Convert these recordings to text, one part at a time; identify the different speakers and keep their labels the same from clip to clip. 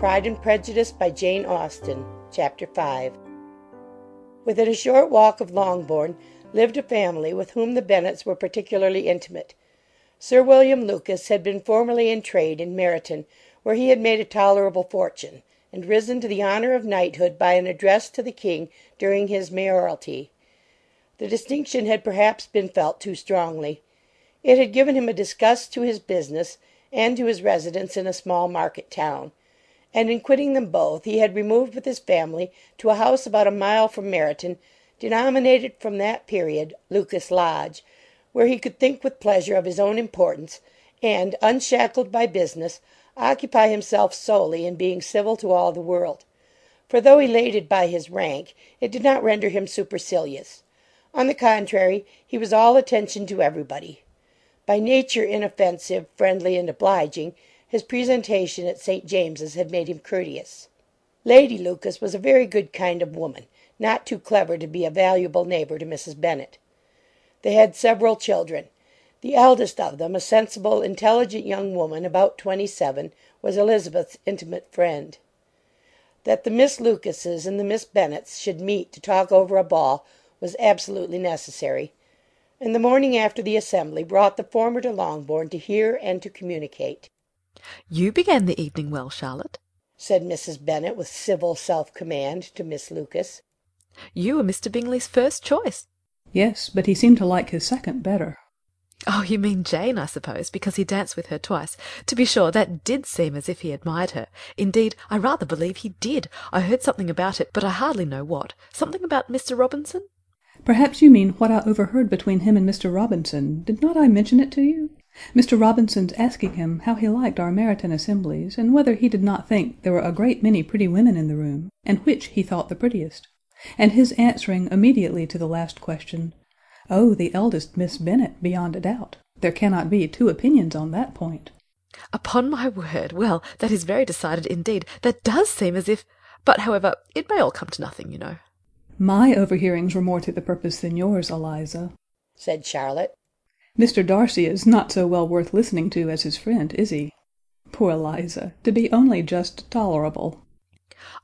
Speaker 1: Pride and Prejudice by Jane Austen Chapter 5 Within a short walk of Longbourn lived a family with whom the Bennets were particularly intimate. Sir William Lucas had been formerly in trade in Meryton, where he had made a tolerable fortune, and risen to the honour of knighthood by an address to the King during his mayoralty. The distinction had perhaps been felt too strongly. It had given him a disgust to his business and to his residence in a small market town and in quitting them both he had removed with his family to a house about a mile from Meryton, denominated from that period Lucas Lodge, where he could think with pleasure of his own importance, and, unshackled by business, occupy himself solely in being civil to all the world; for though elated by his rank, it did not render him supercilious. On the contrary, he was all attention to everybody. By nature inoffensive, friendly, and obliging, his presentation at St. James's had made him courteous. Lady Lucas was a very good kind of woman, not too clever to be a valuable neighbour to Mrs. Bennet. They had several children. The eldest of them, a sensible, intelligent young woman about twenty seven, was Elizabeth's intimate friend. That the Miss Lucases and the Miss Bennets should meet to talk over a ball was absolutely necessary, and the morning after the assembly brought the former to Longbourn to hear and to communicate.
Speaker 2: "You began the evening well, Charlotte,"
Speaker 1: said Mrs. Bennet with civil self command to Miss Lucas.
Speaker 2: "You were Mr. Bingley's first choice."
Speaker 3: "Yes, but he seemed to like his second better."
Speaker 2: "Oh, you mean Jane, I suppose, because he danced with her twice. To be sure, that did seem as if he admired her. Indeed, I rather believe he did. I heard something about it, but I hardly know what. Something about Mr. Robinson?"
Speaker 3: "Perhaps you mean what I overheard between him and Mr. Robinson. Did not I mention it to you? Mr. Robinson's asking him how he liked our Meryton assemblies, and whether he did not think there were a great many pretty women in the room, and which he thought the prettiest; and his answering immediately to the last question, "Oh, the eldest Miss Bennet, beyond a doubt. There cannot be two opinions on that point.'"
Speaker 2: "Upon my word! Well, that is very decided indeed. That does seem as if but, however, it may all come to nothing, you know."
Speaker 3: "My overhearings were more to the purpose than yours, Eliza,"
Speaker 1: said Charlotte.
Speaker 3: Mr. Darcy is not so well worth listening to as his friend, is he? Poor Eliza! to be only just tolerable!"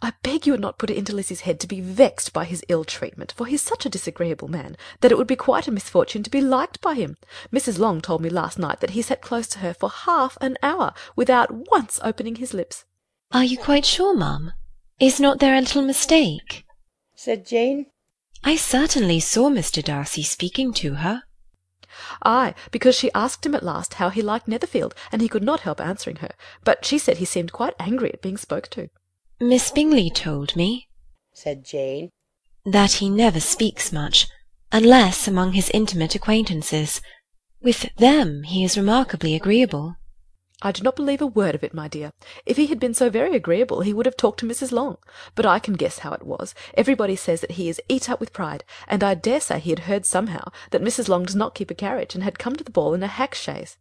Speaker 2: "I beg you would not put it into Lizzie's head to be vexed by his ill treatment, for he's such a disagreeable man that it would be quite a misfortune to be liked by him. Mrs. Long told me last night that he sat close to her for half an hour without once opening his lips."
Speaker 4: "Are you quite sure, ma'am? Is not there a little mistake?"
Speaker 1: said Jane.
Speaker 4: "I certainly saw Mr. Darcy speaking to her."
Speaker 2: "Ay, because she asked him at last how he liked Netherfield, and he could not help answering her; but she said he seemed quite angry at being spoke to."
Speaker 4: "Miss Bingley told me,"
Speaker 1: said Jane,
Speaker 4: "that he never speaks much, unless among his intimate acquaintances. With them he is remarkably agreeable."
Speaker 2: I do not believe a word of it, my dear. If he had been so very agreeable he would have talked to Mrs. Long. But I can guess how it was. Everybody says that he is eat up with pride, and I dare say he had heard somehow that Mrs. Long does not keep a carriage, and had come to the ball in a hack chaise."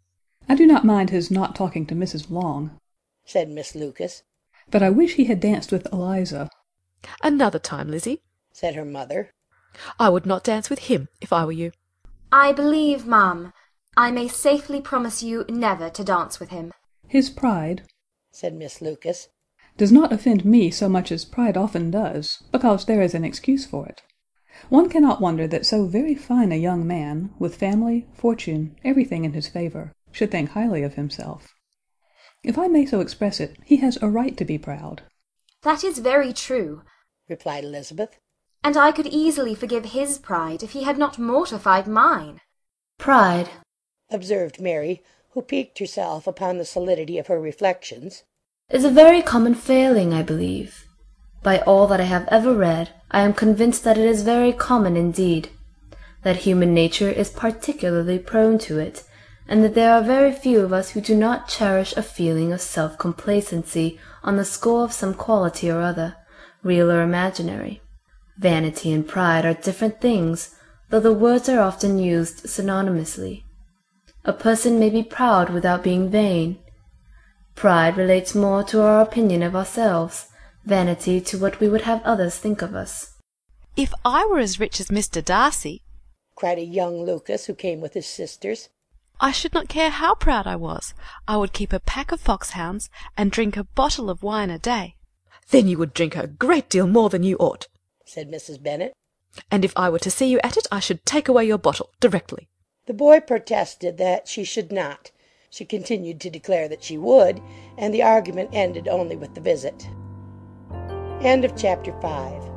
Speaker 3: "I do not mind his not talking to Mrs. Long,"
Speaker 1: said Miss Lucas.
Speaker 3: "but I wish he had danced with Eliza."
Speaker 2: "Another time, Lizzie,"
Speaker 1: said her mother.
Speaker 2: "I would not dance with him, if I were you."
Speaker 5: I believe, ma'am, I may safely promise you never to dance with him."
Speaker 3: "His pride,"
Speaker 1: said Miss Lucas,
Speaker 3: "does not offend me so much as pride often does, because there is an excuse for it. One cannot wonder that so very fine a young man, with family, fortune, everything in his favour, should think highly of himself. If I may so express it, he has a right to be proud."
Speaker 5: "That is very true,"
Speaker 1: replied Elizabeth,
Speaker 5: "and I could easily forgive his pride if he had not mortified mine."
Speaker 6: "Pride,"
Speaker 1: observed Mary, who piqued herself upon the solidity of her reflections,
Speaker 6: "is a very common failing, I believe. By all that I have ever read, I am convinced that it is very common indeed; that human nature is particularly prone to it, and that there are very few of us who do not cherish a feeling of self complacency on the score of some quality or other, real or imaginary. Vanity and pride are different things, though the words are often used synonymously. A person may be proud without being vain. Pride relates more to our opinion of ourselves, vanity to what we would have others think of us.
Speaker 2: If I were as rich as Mr. Darcy,
Speaker 1: cried a young Lucas who came with his sisters,
Speaker 2: I should not care how proud I was. I would keep a pack of foxhounds and drink a bottle of wine a day. Then you would drink a great deal more than you ought,
Speaker 1: said Mrs. Bennet.
Speaker 2: And if I were to see you at it, I should take away your bottle directly.
Speaker 1: The boy protested that she should not. She continued to declare that she would, and the argument ended only with the visit. CHAPTER five.